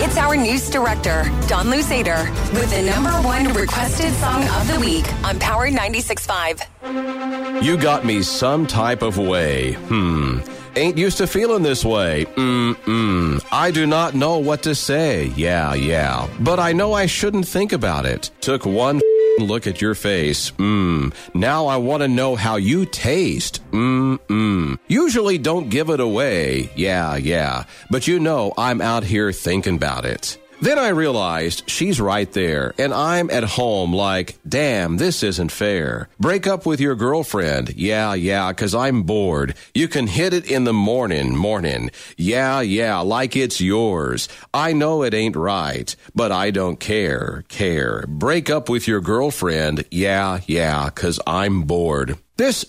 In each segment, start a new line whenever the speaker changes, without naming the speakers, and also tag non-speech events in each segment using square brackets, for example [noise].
It's our news director, Don Luzader, with the number one requested song of the week on Power 96.5.
You got me some type of way. Hmm. Ain't used to feeling this way. Mm-mm. I do not know what to say. Yeah, yeah. But I know I shouldn't think about it. Took one look at your face. Mmm. Now I want to know how you taste. Mmm. Usually don't give it away. Yeah, yeah. But you know I'm out here thinking about it. Then I realized she's right there, and I'm at home like, damn, this isn't fair. Break up with your girlfriend. Yeah, yeah, cause I'm bored. You can hit it in the morning, morning. Yeah, yeah, like it's yours. I know it ain't right, but I don't care, care. Break up with your girlfriend. Yeah, yeah, cause I'm bored. This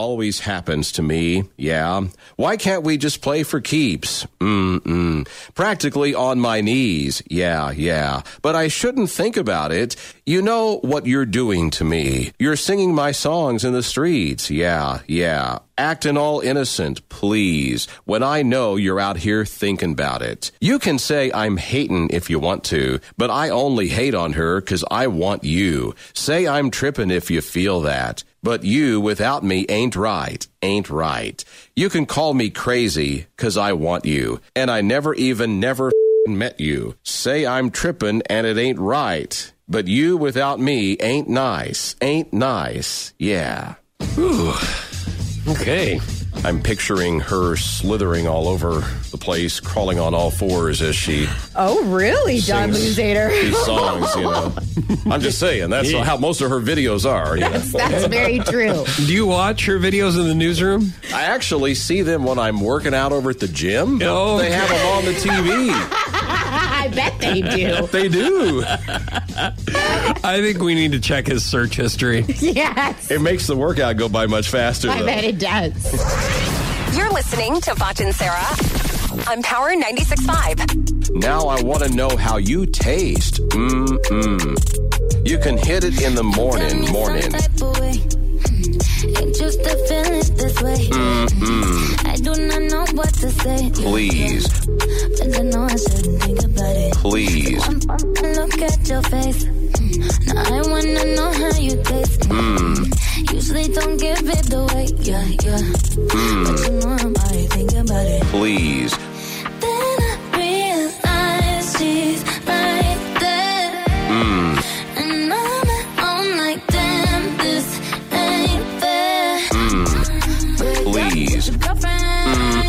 always happens to me. Yeah. Why can't we just play for keeps? Mm-mm. Practically on my knees. Yeah, yeah. But I shouldn't think about it. You know what you're doing to me. You're singing my songs in the streets. Yeah, yeah. Acting all innocent, please, when I know you're out here thinking about it. You can say I'm hating if you want to, but I only hate on her because I want you. Say I'm tripping if you feel that. But you without me ain't right, ain't right. You can call me crazy because I want you, and I never even never met you. Say I'm tripping and it ain't right. But you without me ain't nice, ain't nice. Yeah.
Ooh. Okay.
I'm picturing her slithering all over the place, crawling on all fours as she
Oh, really, John sings Luzader? these songs. You
know, I'm just saying that's Yeah. how most of her videos are. You know? That's very
true.
Do you watch her videos in the newsroom?
I actually see them when I'm working out over at the gym. Oh, they have them on the TV.
I bet they [laughs] do.
They do.
I think we need to check his search history.
Yes.
It makes the workout go by much faster. I though. bet
it does.
You're listening to Foch and Sarah on Power 96.5.
Now I want to know how you taste. Mm-mm. You can hit it in the morning, morning. Ain't
what to say. Please.
But
I know I shouldn't think about it.
Please.
One look at your face. Mm. Now I wanna know how you taste. Mm. Usually don't give it away. Yeah, yeah. Mm. But you know I'm thinking about it.
Please.
Then I realize.
Mm.
Like,